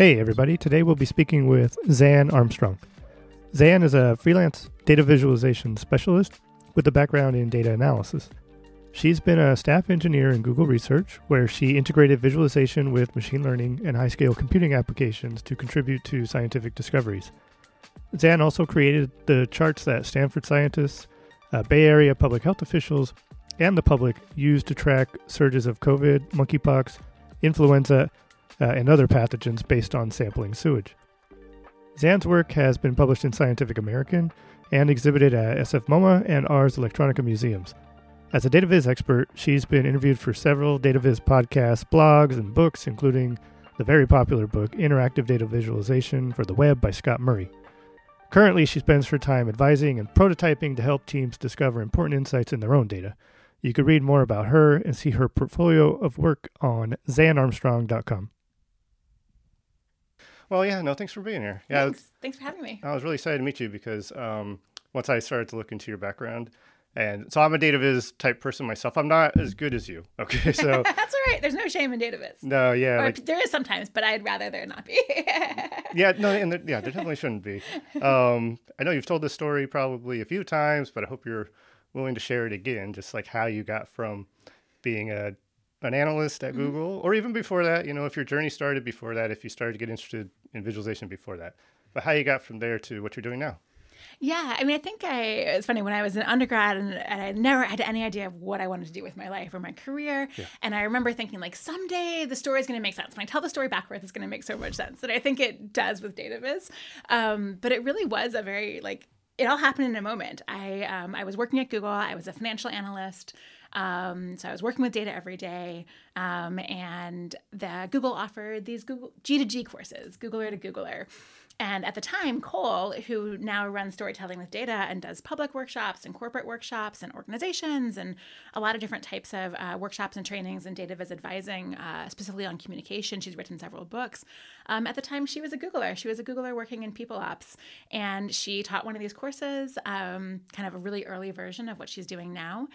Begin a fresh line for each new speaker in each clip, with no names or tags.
Hey, everybody. Today we'll be speaking with Zan Armstrong. Zan is a freelance data visualization specialist with a background in data analysis. She's been a staff engineer in Google Research, where she integrated visualization with machine learning and high scale computing applications to contribute to scientific discoveries. Zan also created the charts that Stanford scientists, uh, Bay Area public health officials, and the public use to track surges of COVID, monkeypox, influenza, uh, and other pathogens based on sampling sewage. Zan's work has been published in Scientific American and exhibited at SF MoMA and Ars Electronica museums. As a DataViz expert, she's been interviewed for several DataViz podcasts, blogs, and books, including the very popular book Interactive Data Visualization for the Web by Scott Murray. Currently, she spends her time advising and prototyping to help teams discover important insights in their own data. You can read more about her and see her portfolio of work on zanarmstrong.com. Well, yeah, no, thanks for being here. Yeah,
thanks, thanks for having me.
I was really excited to meet you because um, once I started to look into your background, and so I'm a data viz type person myself. I'm not as good as you. Okay, so
that's all right. There's no shame in data viz.
No, yeah,
like, there is sometimes, but I'd rather there not be.
yeah, no, and there, yeah, there definitely shouldn't be. Um, I know you've told this story probably a few times, but I hope you're willing to share it again, just like how you got from being a an analyst at mm-hmm. Google, or even before that, you know, if your journey started before that, if you started to get interested in visualization before that, but how you got from there to what you're doing now.
Yeah, I mean, I think I, it's funny when I was an undergrad and, and I never had any idea of what I wanted to do with my life or my career. Yeah. And I remember thinking, like, someday the story is going to make sense. When I tell the story backwards, it's going to make so much sense. And I think it does with DataViz. Um, but it really was a very, like, it all happened in a moment. I, um, I was working at Google, I was a financial analyst. Um, so I was working with data every day, um, and the Google offered these Google G2G courses, Googler to Googler. And at the time, Cole, who now runs storytelling with data and does public workshops and corporate workshops and organizations and a lot of different types of uh, workshops and trainings and data viz advising, uh, specifically on communication. She's written several books. Um, at the time, she was a Googler. She was a Googler working in people ops. And she taught one of these courses, um, kind of a really early version of what she's doing now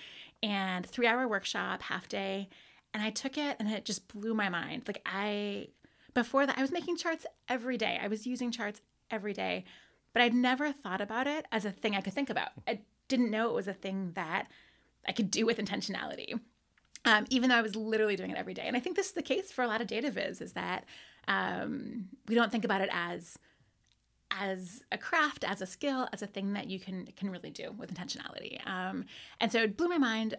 and three hour workshop, half day. And I took it and it just blew my mind. Like, I, before that, I was making charts every day. I was using charts every day, but I'd never thought about it as a thing I could think about. I didn't know it was a thing that I could do with intentionality. Um, even though I was literally doing it every day. And I think this is the case for a lot of data viz is that um, we don't think about it as as a craft, as a skill, as a thing that you can can really do with intentionality. Um, and so it blew my mind.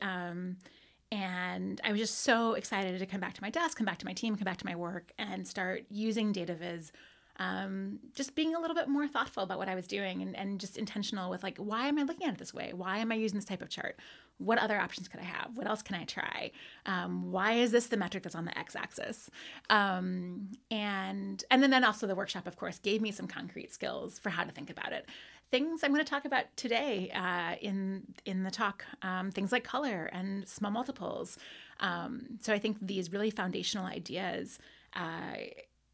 And I was just so excited to come back to my desk, come back to my team, come back to my work, and start using DataViz. Um, just being a little bit more thoughtful about what I was doing and, and just intentional with like, why am I looking at it this way? Why am I using this type of chart? what other options could I have? What else can I try? Um, why is this the metric that's on the x-axis? Um, and and then, then also the workshop, of course, gave me some concrete skills for how to think about it. Things I'm going to talk about today uh, in in the talk, um, things like color and small multiples. Um, so I think these really foundational ideas, uh,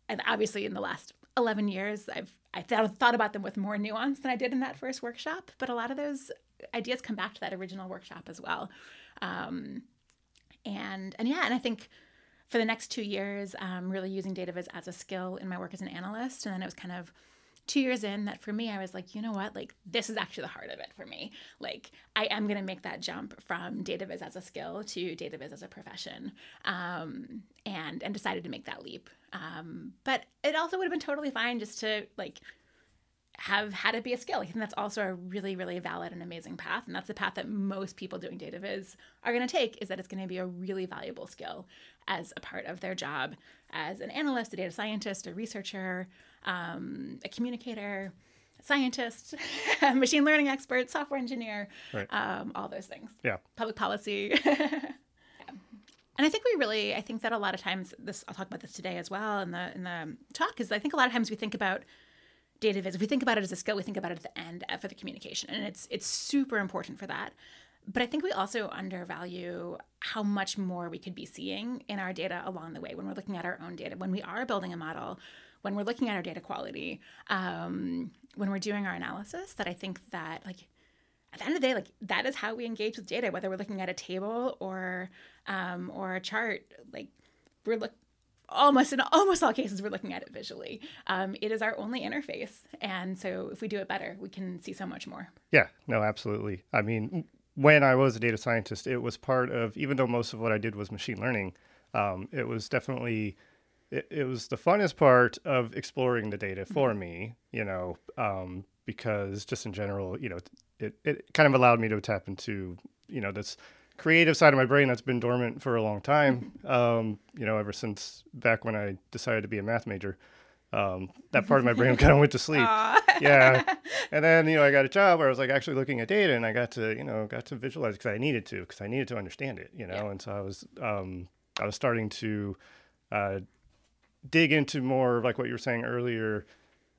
and obviously in the last 11 years, I've I thought, thought about them with more nuance than I did in that first workshop. But a lot of those ideas come back to that original workshop as well. Um, and and yeah, and I think for the next two years, um, really using data viz as a skill in my work as an analyst, and then it was kind of two years in that for me, I was like, you know what, like this is actually the heart of it for me. Like I am gonna make that jump from data viz as a skill to data viz as a profession, um, and and decided to make that leap. Um, but it also would have been totally fine just to like have had it be a skill. I think that's also a really, really valid and amazing path. And that's the path that most people doing data viz are going to take is that it's going to be a really valuable skill as a part of their job as an analyst, a data scientist, a researcher, um, a communicator, a scientist, machine learning expert, software engineer, right. um, all those things.
Yeah.
Public policy. And I think we really, I think that a lot of times, this I'll talk about this today as well in the in the talk, is I think a lot of times we think about data. If we think about it as a skill, we think about it at the end for the communication, and it's it's super important for that. But I think we also undervalue how much more we could be seeing in our data along the way when we're looking at our own data, when we are building a model, when we're looking at our data quality, um, when we're doing our analysis. That I think that like at the end of the day, like that is how we engage with data, whether we're looking at a table or um, or a chart. Like we're look almost in almost all cases we're looking at it visually. Um, it is our only interface, and so if we do it better, we can see so much more.
Yeah, no, absolutely. I mean, when I was a data scientist, it was part of even though most of what I did was machine learning, um, it was definitely it, it, was the funnest part of exploring the data for mm-hmm. me. You know, um, because just in general, you know, it it kind of allowed me to tap into you know this creative side of my brain that's been dormant for a long time. Um, you know, ever since back when I decided to be a math major. Um, that part of my brain kind of went to sleep. yeah, and then you know I got a job where I was like actually looking at data, and I got to you know got to visualize because I needed to because I needed to understand it. You know, yeah. and so I was um, I was starting to uh, dig into more like what you were saying earlier,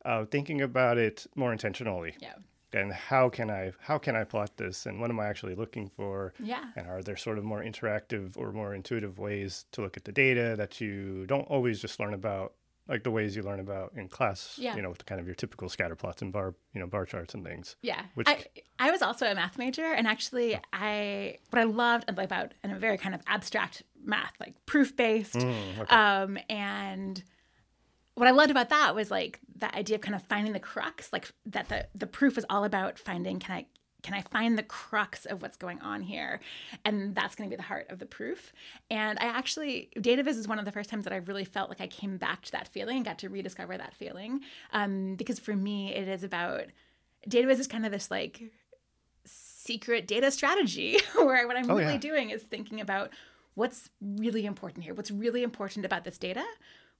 uh, thinking about it more intentionally.
Yeah
and how can I how can I plot this and what am I actually looking for?
Yeah.
And are there sort of more interactive or more intuitive ways to look at the data that you don't always just learn about like the ways you learn about in class,
yeah.
you know, with kind of your typical scatter plots and bar, you know, bar charts and things.
Yeah. Which I, I was also a math major and actually I what I loved about and a very kind of abstract math, like proof based. Mm, okay. um, and what I loved about that was like that idea of kind of finding the crux, like that the the proof is all about finding can I can I find the crux of what's going on here? And that's going to be the heart of the proof. And I actually, DataViz is one of the first times that I really felt like I came back to that feeling and got to rediscover that feeling. Um, because for me, it is about DataViz is kind of this like secret data strategy where what I'm oh, really yeah. doing is thinking about what's really important here, what's really important about this data,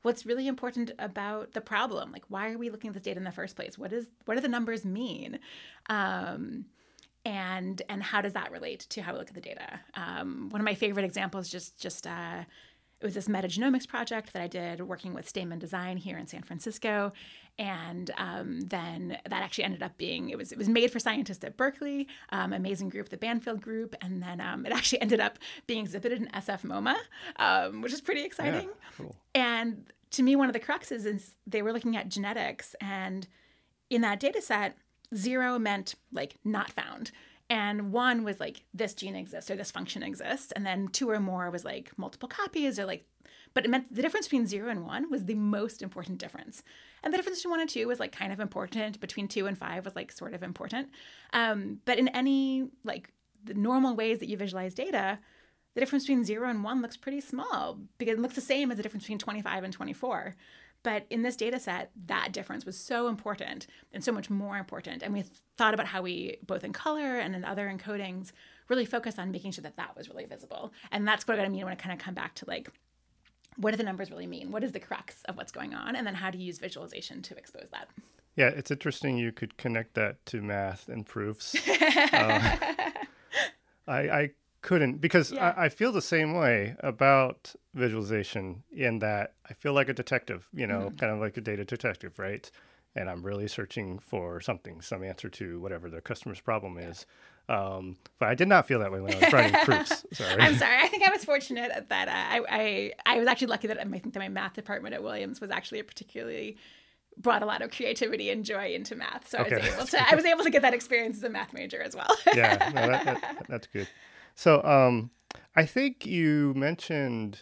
what's really important about the problem? Like why are we looking at this data in the first place? What is what do the numbers mean? Um, and and how does that relate to how we look at the data? Um, one of my favorite examples just just uh, it was this metagenomics project that I did working with Stamen Design here in San Francisco, and um, then that actually ended up being it was it was made for scientists at Berkeley, um, amazing group, the Banfield Group, and then um, it actually ended up being exhibited in SF MoMA, um, which is pretty exciting. Yeah, cool. And to me, one of the cruxes is they were looking at genetics, and in that data set, zero meant like not found and one was like this gene exists or this function exists. And then two or more was like multiple copies or like but it meant the difference between zero and one was the most important difference. And the difference between one and two was like kind of important. Between two and five was like sort of important. Um, but in any like the normal ways that you visualize data the difference between zero and one looks pretty small because it looks the same as the difference between 25 and 24 but in this data set, that difference was so important and so much more important. And we thought about how we, both in color and in other encodings, really focus on making sure that that was really visible. And that's what I mean when I kind of come back to like, what do the numbers really mean? What is the crux of what's going on? And then how to use visualization to expose that.
Yeah, it's interesting you could connect that to math and proofs. uh, I, I couldn't because yeah. I, I, feel the same way about visualization in that I feel like a detective, you know, mm-hmm. kind of like a data detective, right? And I'm really searching for something, some answer to whatever the customer's problem yeah. is. Um, but I did not feel that way when I was writing proofs. Sorry.
I'm sorry. I think I was fortunate that uh, I, I, I was actually lucky that I think that my math department at Williams was actually a particularly brought a lot of creativity and joy into math. So okay. I was able to I was able to get that experience as a math major as well.
yeah, no, that, that, that's good. So um, I think you mentioned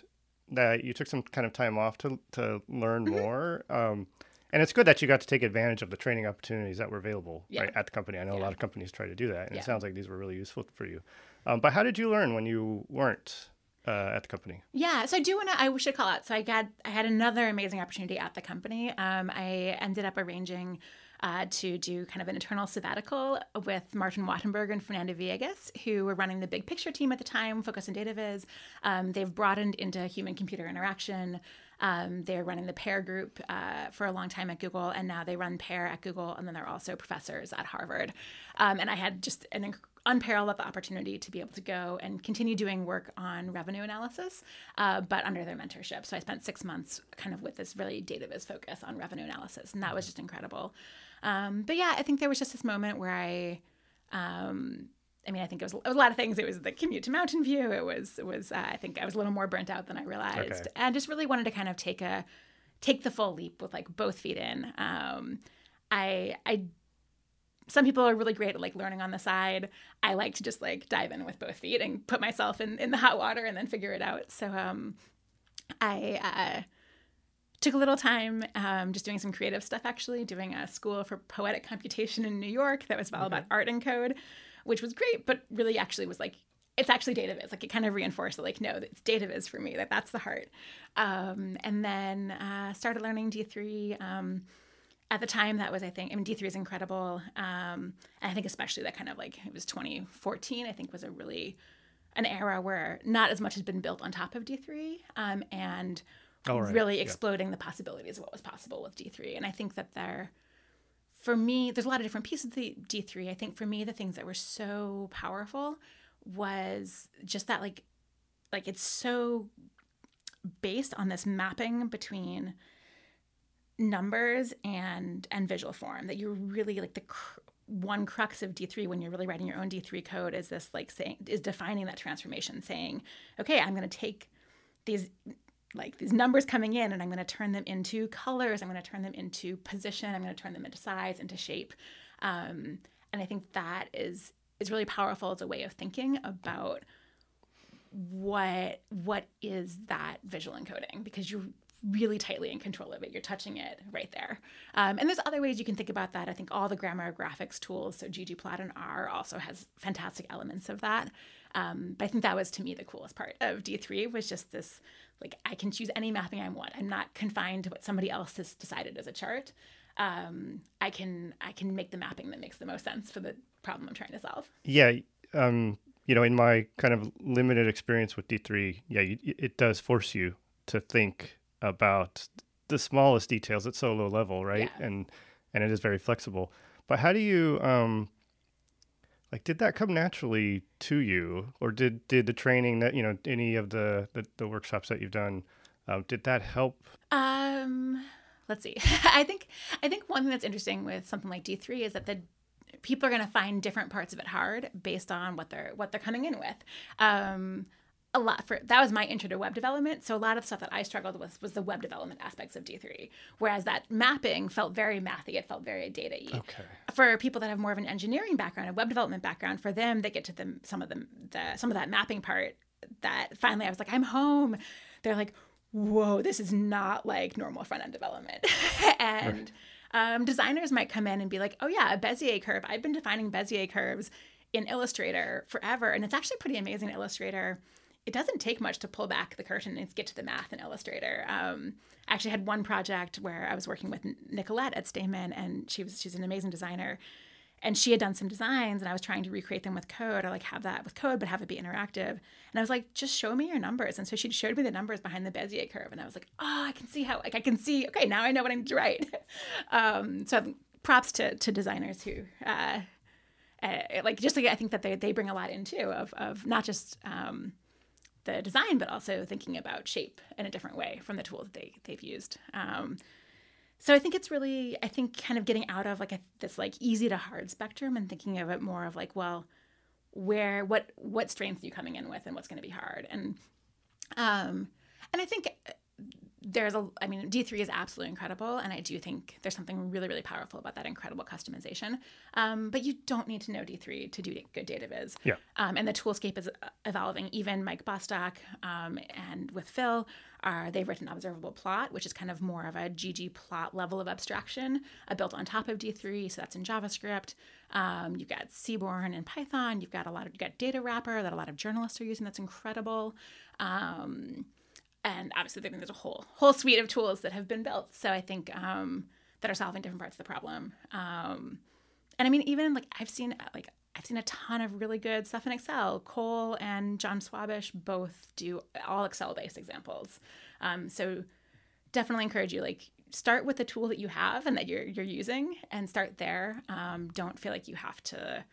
that you took some kind of time off to to learn mm-hmm. more. Um, and it's good that you got to take advantage of the training opportunities that were available yeah. right, at the company. I know yeah. a lot of companies try to do that, and yeah. it sounds like these were really useful for you. Um, but how did you learn when you weren't uh, at the company?
Yeah, so I do want to. I should call out. So I got I had another amazing opportunity at the company. Um, I ended up arranging uh, to do kind of an internal sabbatical with Martin Wattenberg and Fernanda Viégas, who were running the big picture team at the time, focused on data viz. Um, they've broadened into human computer interaction. Um, they're running the PAIR group uh, for a long time at Google, and now they run PAIR at Google, and then they're also professors at Harvard. Um, and I had just an inc- unparalleled opportunity to be able to go and continue doing work on revenue analysis, uh, but under their mentorship. So I spent six months kind of with this really data viz focus on revenue analysis, and that was just incredible. Um, but yeah, I think there was just this moment where I, um, I mean, I think it was, a lot of things. It was the commute to Mountain View. It was, it was. Uh, I think I was a little more burnt out than I realized, okay. and just really wanted to kind of take a, take the full leap with like both feet in. Um, I, I some people are really great at like learning on the side. I like to just like dive in with both feet and put myself in, in the hot water and then figure it out. So um, I uh, took a little time um, just doing some creative stuff actually doing a school for poetic computation in new york that was all about art and code which was great but really actually was like it's actually data viz like it kind of reinforced that like no it's data viz for me that that's the heart. Um, and then uh, started learning d3 um, at the time that was i think i mean d3 is incredible um, and i think especially that kind of like it was 2014 i think was a really an era where not as much has been built on top of d3 um, and
right.
really
Yeah.
exploding the possibilities of what was possible with D3. And I think that there, for me, there's a lot of different pieces of the D3. I think for me, the things that were so powerful was just that, like, like it's so based on this mapping between numbers and and visual form that you're really like the cr- one crux of D3 when you're really writing your own D3 code is this like saying is defining that transformation saying okay I'm going to take these like these numbers coming in and I'm going to turn them into colors. I'm going to turn them into position. I'm going to turn them into size, into shape. Um, and I think that is is really powerful as a way of thinking about what what is that visual encoding because you're really tightly in control of it. You're touching it right there. Um, and there's other ways you can think about that. I think all the grammar graphics tools, so ggplot and R, also has fantastic elements of that. Um, but I think that was to me the coolest part of D3 was just this like I can choose any mapping I want. I'm not confined to what somebody else has decided as a chart. Um, I can I can make the mapping that makes the most sense for the problem I'm trying to solve.
Yeah, um, you know, in my kind of limited experience with D3, yeah, you, it does force you to think about the smallest details at so low level, right?
Yeah.
And and it is very flexible. But how do you um like did that come naturally to you or did did the training that, you know, any of the the, the workshops that you've done um, did that help?
Um, let's see. I think I think one thing that's interesting with something like D3 is that the people are going to find different parts of it hard based on what they're what they're coming in with. Um, a lot for that was my intro to web development. So a lot of stuff that I struggled with was the web development aspects of D3, whereas that mapping felt very mathy. It felt very data-y
Okay.
for people that have more of an engineering background, a web development background, for them, they get to the some of them the some of that mapping part that finally I was like, I'm home. They're like, whoa, this is not like normal front end development. and um, designers might come in and be like, oh yeah, a Bezier curve. I've been defining Bezier curves in Illustrator forever, and it's actually pretty amazing Illustrator. It doesn't take much to pull back the curtain and get to the math in Illustrator. Um, I actually had one project where I was working with Nicolette at Stamen, and she was she's an amazing designer, and she had done some designs, and I was trying to recreate them with code or like have that with code, but have it be interactive. And I was like, just show me your numbers. And so she showed me the numbers behind the Bezier curve, and I was like, oh, I can see how like I can see. Okay, now I know what I need to write. um, so props to to designers who. Uh, uh, like just like I think that they, they bring a lot into of, of not just um, the design, but also thinking about shape in a different way from the tools that they, they've used. Um, so I think it's really, I think kind of getting out of like a, this like easy to hard spectrum and thinking of it more of like, well, where, what, what strengths are you coming in with and what's going to be hard? And, um, and I think there's a, I mean, D3 is absolutely incredible. And I do think there's something really, really powerful about that incredible customization. Um, but you don't need to know D3 to do good data viz.
Yeah.
Um, and the toolscape is evolving. Even Mike Bostock um, and with Phil, are they've written Observable Plot, which is kind of more of a GG plot level of abstraction uh, built on top of D3. So that's in JavaScript. Um, you've got Seaborn in Python. You've got a lot of, you've got Datawrapper that a lot of journalists are using. That's incredible. Um, and obviously there- there's a whole whole suite of tools that have been built. So I think um, that are solving different parts of the problem. Um, and I mean, even like I've seen like I've seen a ton of really good stuff in Excel. Cole and Jon Schwabish both do all Excel based examples. Um, so definitely encourage you like start with the tool that you have and that you're you're using and start there. Um, don't feel like you have to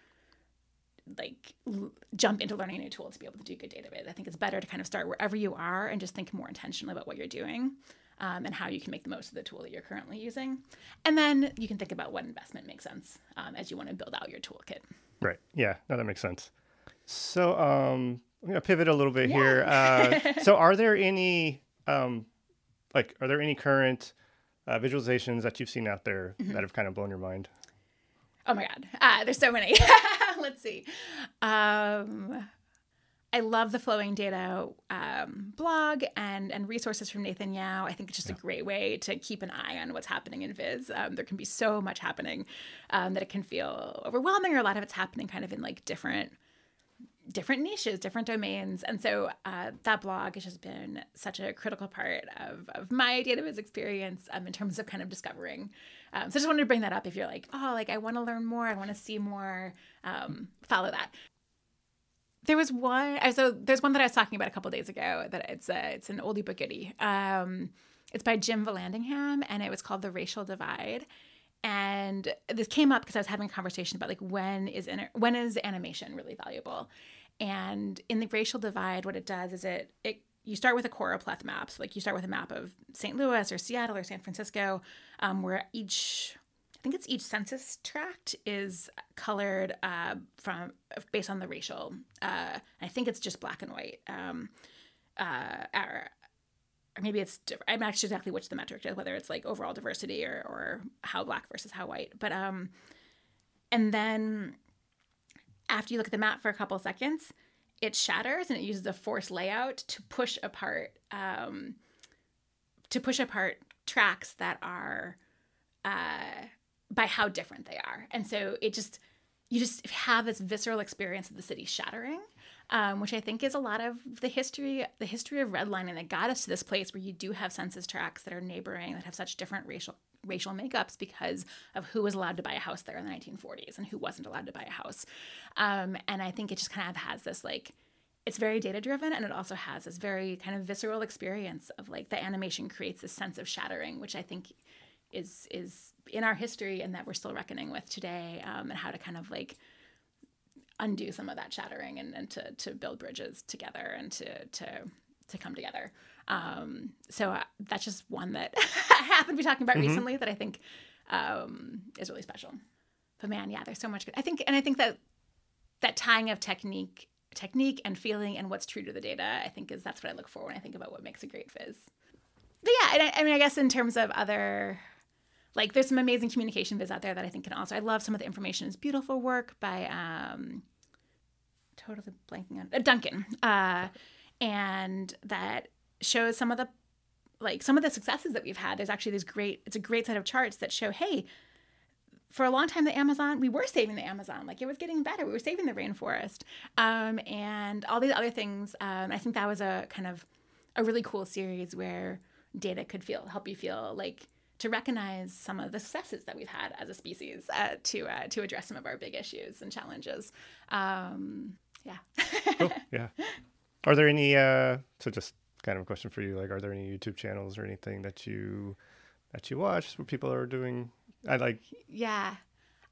like l- jump into learning a new tool to be able to do good data viz. I think it's better to kind of start wherever you are and just think more intentionally about what you're doing um, and how you can make the most of the tool that you're currently using. And then you can think about what investment makes sense um, as you want to build out your toolkit.
Right. Yeah. No, that makes sense. So um, I'm gonna pivot a little bit here. Uh, so are there any um, like are there any current uh, visualizations that you've seen out there
Mm-hmm.
that have kind of blown your mind?
Oh my God. Uh, there's so many. Let's see. Um, I love the flowing data um, blog and and resources from Nathan Yau. I think it's just yeah. a great way to keep an eye on what's happening in Viz. Um, there can be so much happening um, that it can feel overwhelming, or a lot of it's happening kind of in like different different niches, different domains. And so uh, that blog has just been such a critical part of, of my data viz experience um, in terms of kind of discovering. Um, so I just wanted to bring that up if you're like, oh, like I want to learn more, I want to see more, um, follow that. There was one, so there's one that I was talking about a couple days ago that it's a, it's an oldie but goodie. Um, it's by Jim Vallandigham and it was called The Racial Divide and this came up because I was having a conversation about like when is inter- when is animation really valuable, and in the racial divide, what it does is it it you start with a choropleth map, so like you start with a map of St. Louis or Seattle or San Francisco, um, where each I think it's each census tract is colored uh, from based on the racial. Uh, I think it's just black and white. Um, uh, or, or maybe it's I'm not sure exactly which the metric is, whether it's like overall diversity or or how black versus how white. But um, and then after you look at the map for a couple seconds, it shatters and it uses a force layout to push apart um, to push apart tracks that are uh, by how different they are, and so it just you just have this visceral experience of the city shattering um, which I think is a lot of the history, the history of redlining that got us to this place where you do have census tracts that are neighboring that have such different racial racial makeups because of who was allowed to buy a house there in the 1940s and who wasn't allowed to buy a house. Um, and I think it just kind of has this like it's very data driven and it also has this very kind of visceral experience of like the animation creates this sense of shattering which i think is is in our history and that we're still reckoning with today um, and how to kind of like undo some of that shattering and, and to, to build bridges together and to, to, to come together. Um, so uh, that's just one that I happened to be talking about mm-hmm. recently that I think um, is really special. But man, yeah, there's so much good. I think, and I think that that tying of technique, technique and feeling and what's true to the data, I think is that's what I look for when I think about what makes a great Viz. But yeah, I, I mean, I guess in terms of other like there's some amazing communication vids out there that I think can also. I love some of the information is beautiful work by um, totally blanking on uh, Duncan, uh, and that shows some of the like some of the successes that we've had. There's actually this great. It's a great set of charts that show hey. For a long time, the Amazon, we were saving the Amazon. Like it was getting better. We were saving the rainforest, um, and all these other things. Um, I think that was a kind of a really cool series where data could feel help you feel like to recognize some of the successes that we've had as a species uh, to uh, to address some of our big issues and challenges. Um, yeah.
cool. Yeah. Are there any? Uh, so just kind of a question for you. Like, are there any YouTube channels or anything that you that you watch where people are doing? I like.
Yeah.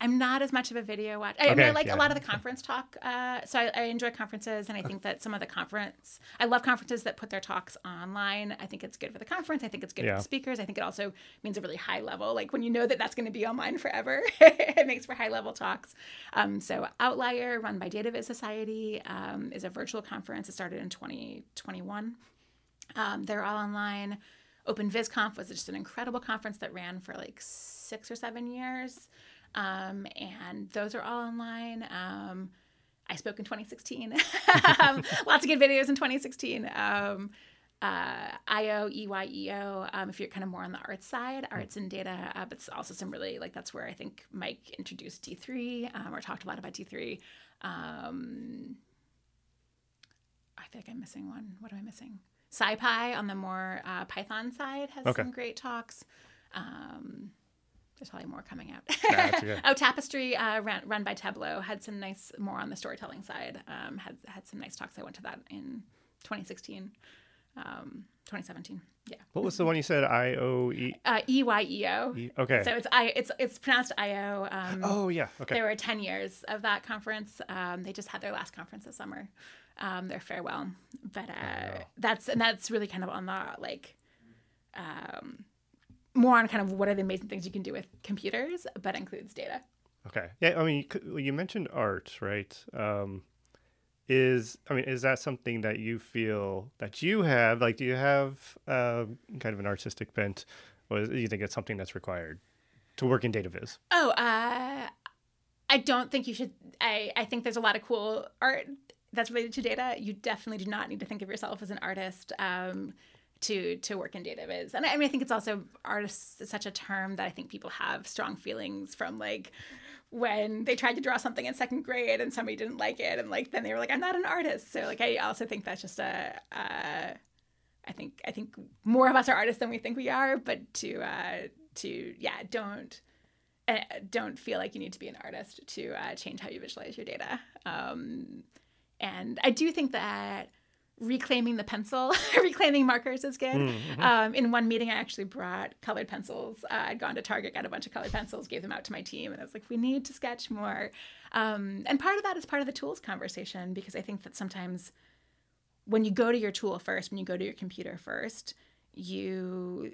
I'm not as much of a video watch. I, okay, I mean, I like yeah. a lot of the conference talk. Uh, so I, I, enjoy conferences, and I think that some of the conference, I love conferences that put their talks online. I think it's good for the conference. I think it's good yeah. for the speakers. I think it also means a really high level. Like when you know that that's going to be online forever, it makes for high level talks. Um, so Outlier, run by Data Viz Society, um, is a virtual conference. It started in 2021. Um, they're all online. OpenVis Conf was just an incredible conference that ran for like six or seven years. Um, and those are all online. Um, I spoke in 2016. um, lots of good videos in 2016. Um, uh, IO, EYEO, um, if you're kind of more on the arts side, arts and data, uh, but it's also some really, like, that's where I think Mike introduced D3 um, or talked a lot about D3. Um, I feel like I'm missing one. What am I missing? SciPy on the more uh, Python side has okay. some great talks. Um, there's probably more coming out. oh, Tapestry, uh, run, run, by Tableau, had some nice, more on the storytelling side. Um, had had some nice talks. I went to that in 2016, um, 2017. Yeah.
What was the one you said? I O E.
Uh, e Y E O.
Okay.
So it's I. It's it's pronounced I O. Um,
oh yeah. Okay.
There were 10 years of that conference. Um, they just had their last conference this summer. Um, their farewell, but uh, oh, that's and that's really kind of on the like. Um, more on kind of what are the amazing things you can do with computers, but includes data.
Okay. Yeah. I mean, you mentioned art, right? Um, is I mean, is that something that you feel that you have? Like, do you have uh, kind of an artistic bent, or do you think it's something that's required to work in data viz?
Oh, uh, I don't think you should. I I think there's a lot of cool art that's related to data, you definitely do not need to think of yourself as an artist. Um, to to work in data viz and I mean I think it's also artists is such a term that I think people have strong feelings from like when they tried to draw something in second grade and somebody didn't like it and like then they were like I'm not an artist so like I also think that's just a I think I think more of us are artists than we think we are but to uh, to yeah don't uh, don't feel like you need to be an artist to uh, change how you visualize your data um, and I do think that reclaiming the pencil, reclaiming markers is good. Mm-hmm. Um, in one meeting, I actually brought colored pencils. Uh, I'd gone to Target, got a bunch of colored pencils, gave them out to my team, and I was like, we need to sketch more. Um, and part of that is part of the tools conversation because I think that sometimes when you go to your tool first, when you go to your computer first, you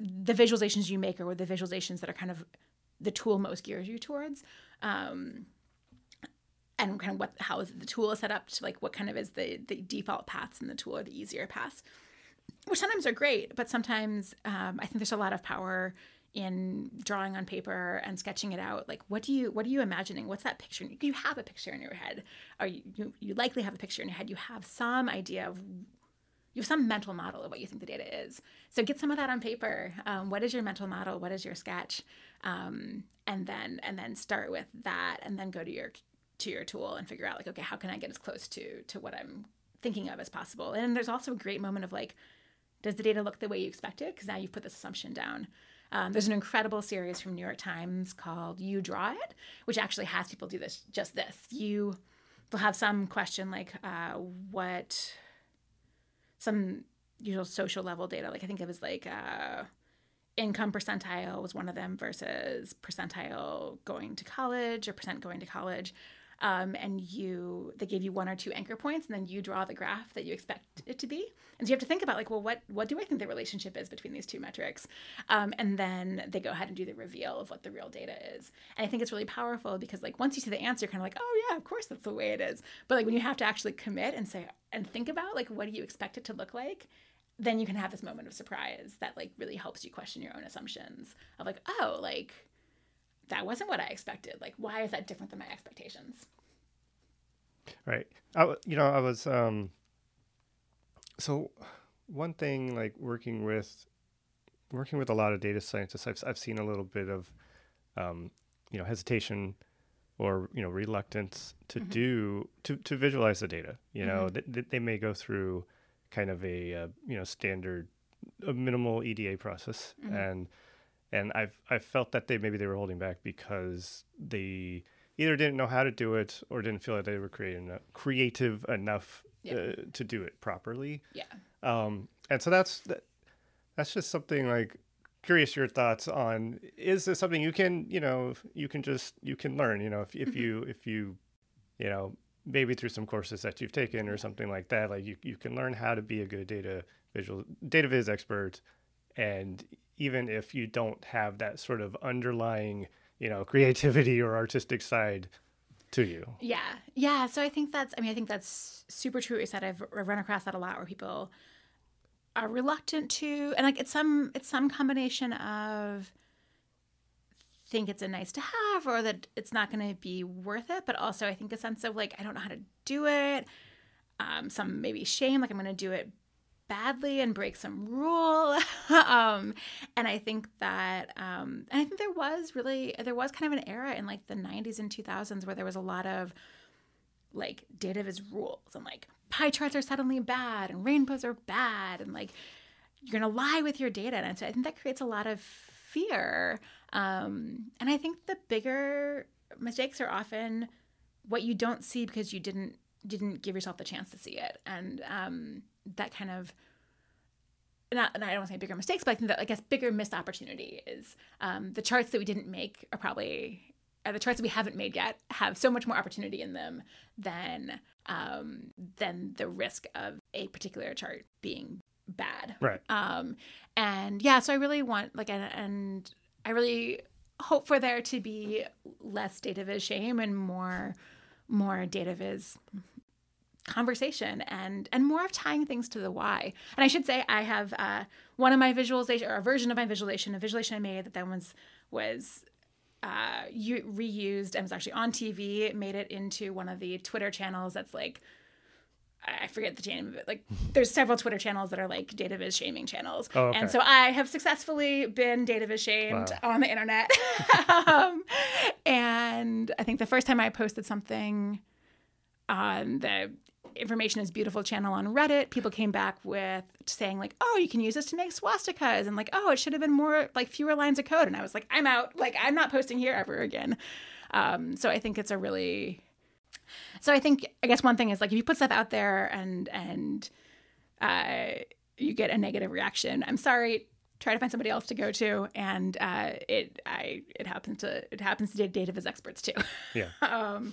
the visualizations you make are the visualizations that are kind of the tool most gears you towards. Um, and kind of what how is the tool set up to like what kind of is the the default paths in the tool or the easier paths which sometimes are great but sometimes um, i think there's a lot of power in drawing on paper and sketching it out. Like what do you what are you imagining? What's that picture you have a picture in your head. Or you, you, you likely have a picture in your head. You have some idea of you have some mental model of what you think the data is. So get some of that on paper. Um, what is your mental model? What is your sketch? Um, and then and then start with that and then go to your to your tool and figure out like okay how can i get as close to to what i'm thinking of as possible? And there's also a great moment of like does the data look the way you expected because now you've put this assumption down. Um, there's an incredible series from new york times called you draw it which actually has people do this just this. You they'll have some question like uh, what some usual social level data like i think it was like uh, income percentile was one of them versus percentile going to college or percent going to college um, and you they gave you one or two anchor points and then you draw the graph that you expect it to be. And so you have to think about like well what what do i think the relationship is between these two metrics? Um, and then they go ahead and do the reveal of what the real data is. And i think it's really powerful because like once you see the answer you're kind of like oh yeah of course that's the way it is. But like when you have to actually commit and say and think about like what do you expect it to look like then you can have this moment of surprise that like really helps you question your own assumptions of like oh like that wasn't what I expected. Like, why is that different than my expectations?
Right. I, you know, I was, um, so one thing like working with, working with a lot of data scientists, I've, I've seen a little bit of, um, you know, hesitation or, you know, reluctance to mm-hmm. do, to, to visualize the data, you know, mm-hmm. they, they may go through kind of a, uh, you know, standard, a minimal EDA process mm-hmm. and, and I've I felt that they maybe they were holding back because they either didn't know how to do it or didn't feel like they were creative creative enough yeah. uh, to do it properly.
Yeah.
Um, and so that's that, that's just something like curious your thoughts on is this something you can you know you can just you can learn you know if if mm-hmm. you if you you know maybe through some courses that you've taken or something like that like you, you can learn how to be a good data visual data viz expert and even if you don't have that sort of underlying, you know, creativity or artistic side to you.
Yeah. Yeah. So I think that's, I mean, I think that's super true. You said I've run across that a lot where people are reluctant to, and like it's some, it's some combination of think it's a nice to have or that it's not going to be worth it. But also I think a sense of like, I don't know how to do it. Um, some maybe shame, like I'm going to do it badly and break some rule. um, and I think that, um, and I think there was really, there was kind of an era in like the 90s and 2000s where there was a lot of like data viz rules and like pie charts are suddenly bad and rainbows are bad and like you're going to lie with your data. And so I think that creates a lot of fear. Um, and I think the bigger mistakes are often what you don't see because you didn't didn't give yourself the chance to see it. And um, that kind of not, and I don't want to say bigger mistakes, but I think that I guess bigger missed opportunity is um, the charts that we didn't make are probably are the charts that we haven't made yet have so much more opportunity in them than um, than the risk of a particular chart being bad.
Right.
Um, and yeah, so I really want like and, and I really hope for there to be less data viz shame and more more data viz conversation and and more of tying things to the why. And I should say I have uh, one of my visualization or a version of my visualization, a visualization I made that then was was uh, you reused and was actually on TV, made it into one of the Twitter channels that's like I forget the name of it. Like, there's several Twitter channels that are like data viz shaming channels,
Oh, okay.
and so I have successfully been data viz shamed
Wow.
on the internet. um, and I think the first time I posted something on the information is beautiful channel on Reddit, people came back with saying like, "Oh, you can use this to make swastikas," and like, "Oh, it should have been more like fewer lines of code." And I was like, "I'm out. Like, I'm not posting here ever again." Um, so I think it's a really so I think I guess one thing is like if you put stuff out there and and uh, you get a negative reaction, I'm sorry. Try to find somebody else to go to, and uh, it I it happens to it happens to data viz experts too.
Yeah.
um,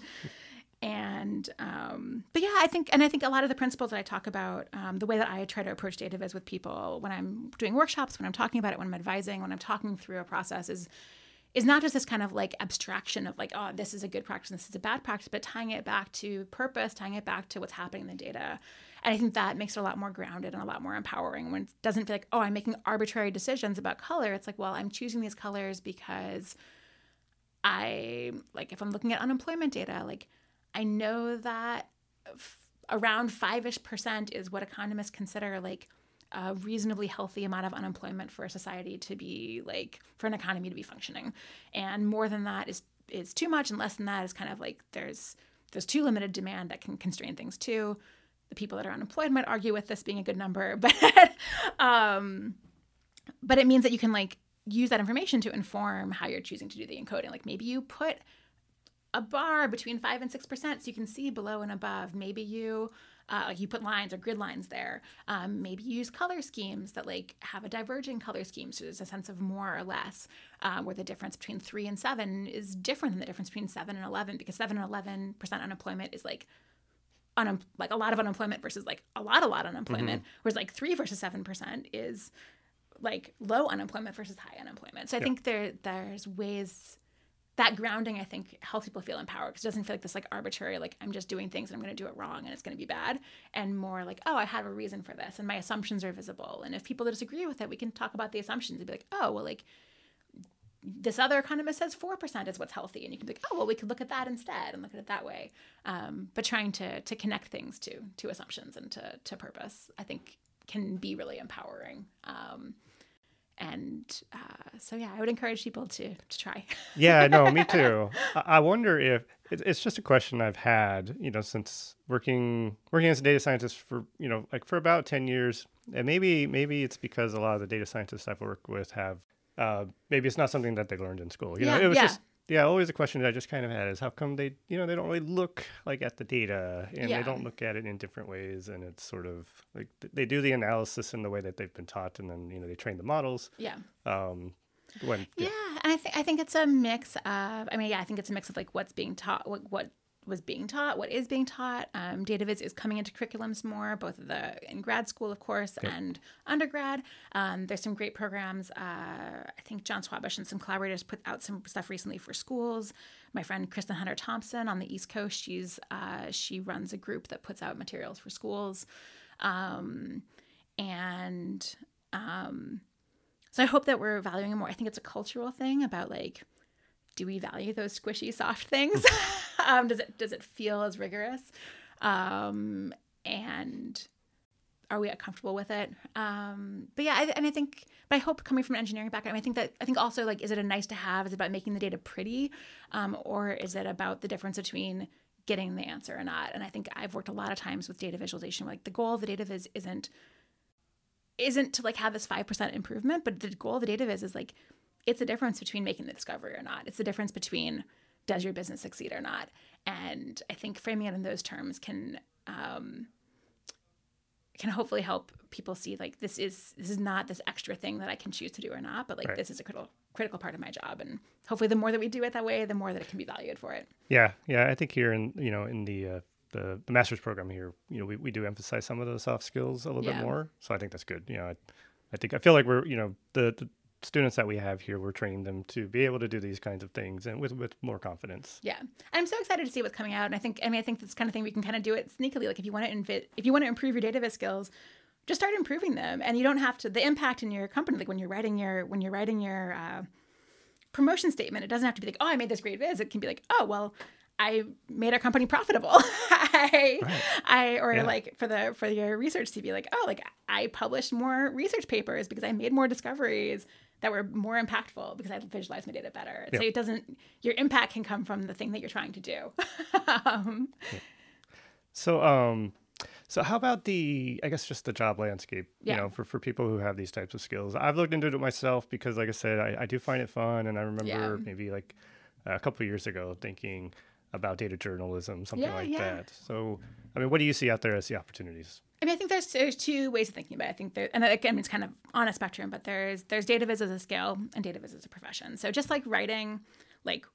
and um, but yeah, I think and I think a lot of the principles that I talk about, um, the way that I try to approach data viz with people when I'm doing workshops, when I'm talking about it, when I'm advising, when I'm talking through a process is is not just this kind of like abstraction of like, oh, this is a good practice this is a bad practice, but tying it back to purpose, tying it back to what's happening in the data. And I think that makes it a lot more grounded and a lot more empowering when it doesn't feel like, oh, I'm making arbitrary decisions about color. It's like, well, I'm choosing these colors because I, like, if I'm looking at unemployment data, like, I know that f- around five ish percent is what economists consider like a reasonably healthy amount of unemployment for a society to be like for an economy to be functioning. And more than that is is too much and less than that is kind of like there's there's too limited demand that can constrain things too. The people that are unemployed might argue with this being a good number but um but it means that you can like use that information to inform how you're choosing to do the encoding. Like maybe you put a bar between five and six percent so you can see below and above. Maybe you uh, like you put lines or grid lines there. Um, maybe you use color schemes that like have a diverging color scheme so there's a sense of more or less uh, where the difference between three and seven is different than the difference between seven and 11 because seven and 11 percent unemployment is like unem- like a lot of unemployment versus like a lot a lot unemployment whereas like three versus seven percent is like low unemployment versus high unemployment. So i
Yeah.
think there there's ways that grounding i think helps people feel empowered because it doesn't feel like this like arbitrary like i'm just doing things and i'm going to do it wrong and it's going to be bad and more like oh i have a reason for this and my assumptions are visible. And if people disagree with it we can talk about the assumptions and be like oh well like this other economist says 4% is what's healthy. And you can be like oh well we could look at that instead and look at it that way. Um, but trying to to connect things to to assumptions and to to purpose i think can be really empowering. Um, and uh, so yeah i would encourage people to to try
yeah, no, me too. I wonder if it's just a question I've had, you know, since working working as a data scientist for you know like for about ten years, and maybe maybe it's because a lot of the data scientists I've worked with have uh, maybe it's not something that they learned in school. You know,
Yeah,
it was
yeah.
just yeah, always a question that I just kind of had is how come they you know they don't really look like at the data and
Yeah.
they don't look at it in different ways, and it's sort of like th- they do the analysis in the way that they've been taught, and then you know they train the models.
yeah
Um, when
Yeah, and I think I think it's a mix of. I mean, yeah, I think it's a mix of like what's being taught, what what was being taught, what is being taught. Um, data viz is coming into curriculums more, both the in grad school, of course, and undergrad. Um, there's some great programs. Uh, I think Jon Schwabish and some collaborators put out some stuff recently for schools. My friend Kristen Hunter Thompson on the East Coast, she's uh, she runs a group that puts out materials for schools, um, and um, so I hope that we're valuing it more. I think it's a cultural thing about like, do we value those squishy, soft things? um, does it does it feel as rigorous? Um, and are we comfortable with it? Um, but yeah, I, and I think, but I hope coming from an engineering background, I think that I think also like, is it a nice to have? Is it about making the data pretty, um, or is it about the difference between getting the answer or not? And I think I've worked a lot of times with data visualization. Like the goal of the data viz isn't isn't to like have this 5% improvement but the goal of the data viz is like it's a difference between making the discovery or not it's the difference between does your business succeed or not and i think framing it in those terms can um, can hopefully help people see like this is this is not this extra thing that i can choose to do or not but like
Right.
this is a critical critical part of my job and hopefully the more that we do it that way the more that it can be valued for it
Yeah, yeah. I think here in you know in the uh, the, the master's program here, you know, we, we do emphasize some of those soft skills a little
Yeah.
bit more. So I think that's good. You know, I, I think I feel like we're you know the, the students that we have here, we're training them to be able to do these kinds of things and with with more confidence.
Yeah, I'm so excited to see what's coming out, and I think I mean I think this kind of thing we can kind of do it sneakily. Like if you want to if you want to improve your data viz skills, just start improving them, and you don't have to. The impact in your company, like when you're writing your when you're writing your uh, promotion statement. It doesn't have to be like, oh, I made this great viz. It can be like, oh, well, I made our company profitable. I, right. I, or yeah. like for the for your research to be like, oh, like I published more research papers because I made more discoveries that were more impactful because I visualized my data better. So it doesn't. Your impact can come from the thing that you're trying to do. um,
So, um, so how about the, I guess, just the job landscape, yeah. you know, for, for people who have these types of skills? I've looked into it myself because, like I said, I, I do find it fun. And I remember maybe like a couple years ago thinking about data journalism, something like that. So, I mean, what do you see out there as the opportunities?
I mean, I think there's there's two ways of thinking about it. I think there, and again, it's kind of on a spectrum, but there's there's data viz as a skill and data viz as a profession. So just like writing, like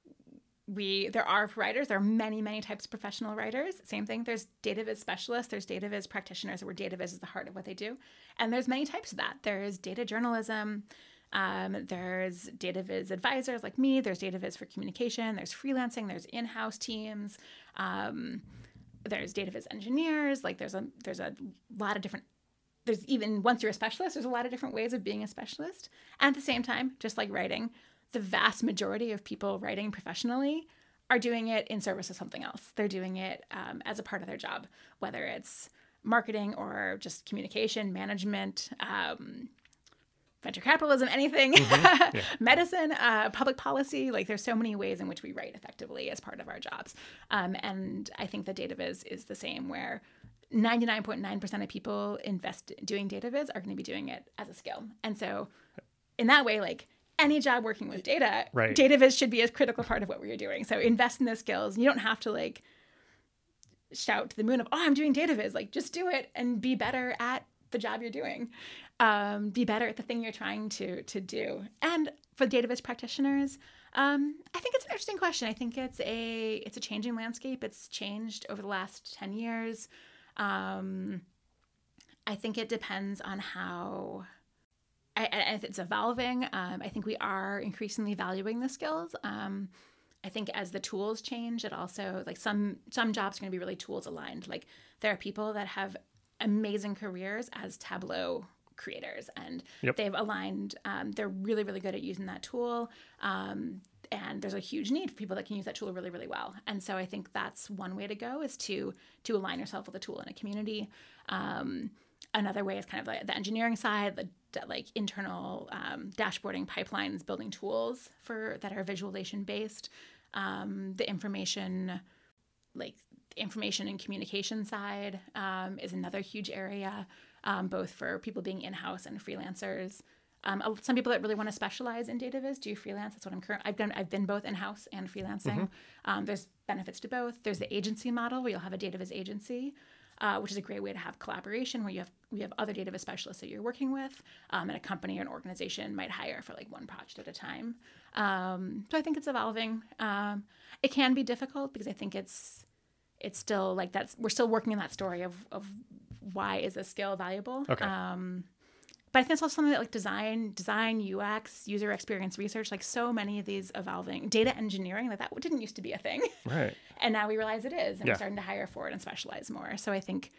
we there are writers there are many many types of professional writers same thing there's data viz specialists there's data viz practitioners where data viz is the heart of what they do and there's many types of that there's data journalism um, there's data viz advisors like me there's data viz for communication there's freelancing there's in-house teams um, there's data viz engineers like there's a there's a lot of different there's even once you're a specialist there's a lot of different ways of being a specialist and at the same time just like writing the vast majority of people writing professionally are doing it in service of something else. They're doing it um, as a part of their job, whether it's marketing or just communication, management, um, venture capitalism, anything, mm-hmm. yeah. medicine, uh, public policy. Like there's so many ways in which we write effectively as part of our jobs. Um, and I think the data viz is the same where 99.9% of people invest doing data viz are going to be doing it as a skill. And so in that way, like any job working with data, right. data viz should be a critical part of what we're doing. So invest in those skills. You don't have to like shout to the moon of, oh, I'm doing data viz. Like just do it and be better at the job you're doing. Um, be better at the thing you're trying to to do. And for data viz practitioners, um, I think it's an interesting question. I think it's a it's a changing landscape. It's changed over the last 10 years. Um, I think it depends on how I, and if it's evolving. Um, I think we are increasingly valuing the skills. Um, I think as the tools change, it also like some some jobs are going to be really tools aligned. Like there are people that have amazing careers as Tableau creators, and yep. they've aligned. Um, they're really really good at using that tool. Um, and there's a huge need for people that can use that tool really really well and so i think that's one way to go is to to align yourself with a tool in a community um, another way is kind of like the engineering side, the like internal um, dashboarding pipelines, building tools for that are visualization based. Um, the information, like information and communication side, um, is another huge area, um, both for people being in house and freelancers. Um, some people that really want to specialize in data viz do freelance. That's what I'm current. I've done. I've been both in house and freelancing. Mm-hmm. Um, there's benefits to both. There's the agency model where you'll have a data viz agency uh, which is a great way to have collaboration where you have we have other data viz specialists that you're working with, um, and a company or an organization might hire for like one project at a time. Um, so I think it's evolving. Um, it can be difficult because I think it's it's still like that's we're still working in that story of of why is a skill valuable. Okay. Um, but I think it's also something that like design, design, UX, user experience research, like so many of these evolving data engineering, like that didn't used to be a thing.
Right.
and now we realize it is, and yeah. we're starting to hire for it and specialize more. So I think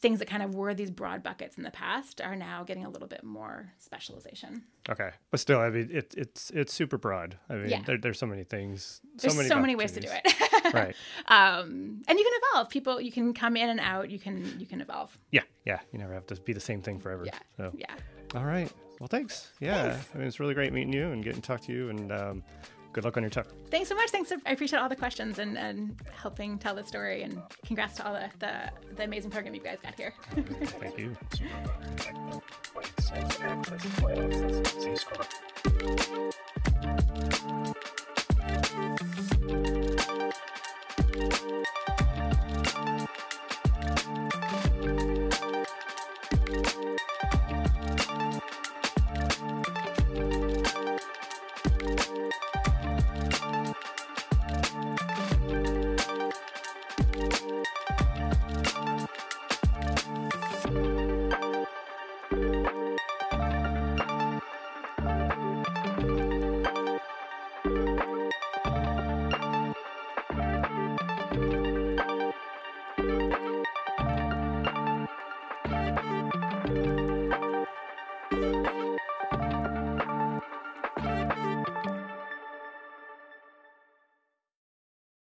things that kind of were these broad buckets in the past are now getting a little bit more specialization.
Okay, but still, I mean, it, it's it's super broad. I mean, yeah. there, there's so many things.
So there's
many
so many ways to do it. right. Um, and you can evolve. People, you can come in and out. You can you can evolve.
Yeah, yeah. You never have to be the same thing forever.
Yeah.
So.
Yeah.
All right. Well, thanks. Yeah. Thanks. I mean, it's really great meeting you and getting to talk to you. And um, good luck on your talk.
Thanks so much. Thanks. I appreciate all the questions and, and helping tell the story. And congrats to all the, the, the amazing program you guys got here.
Thank you.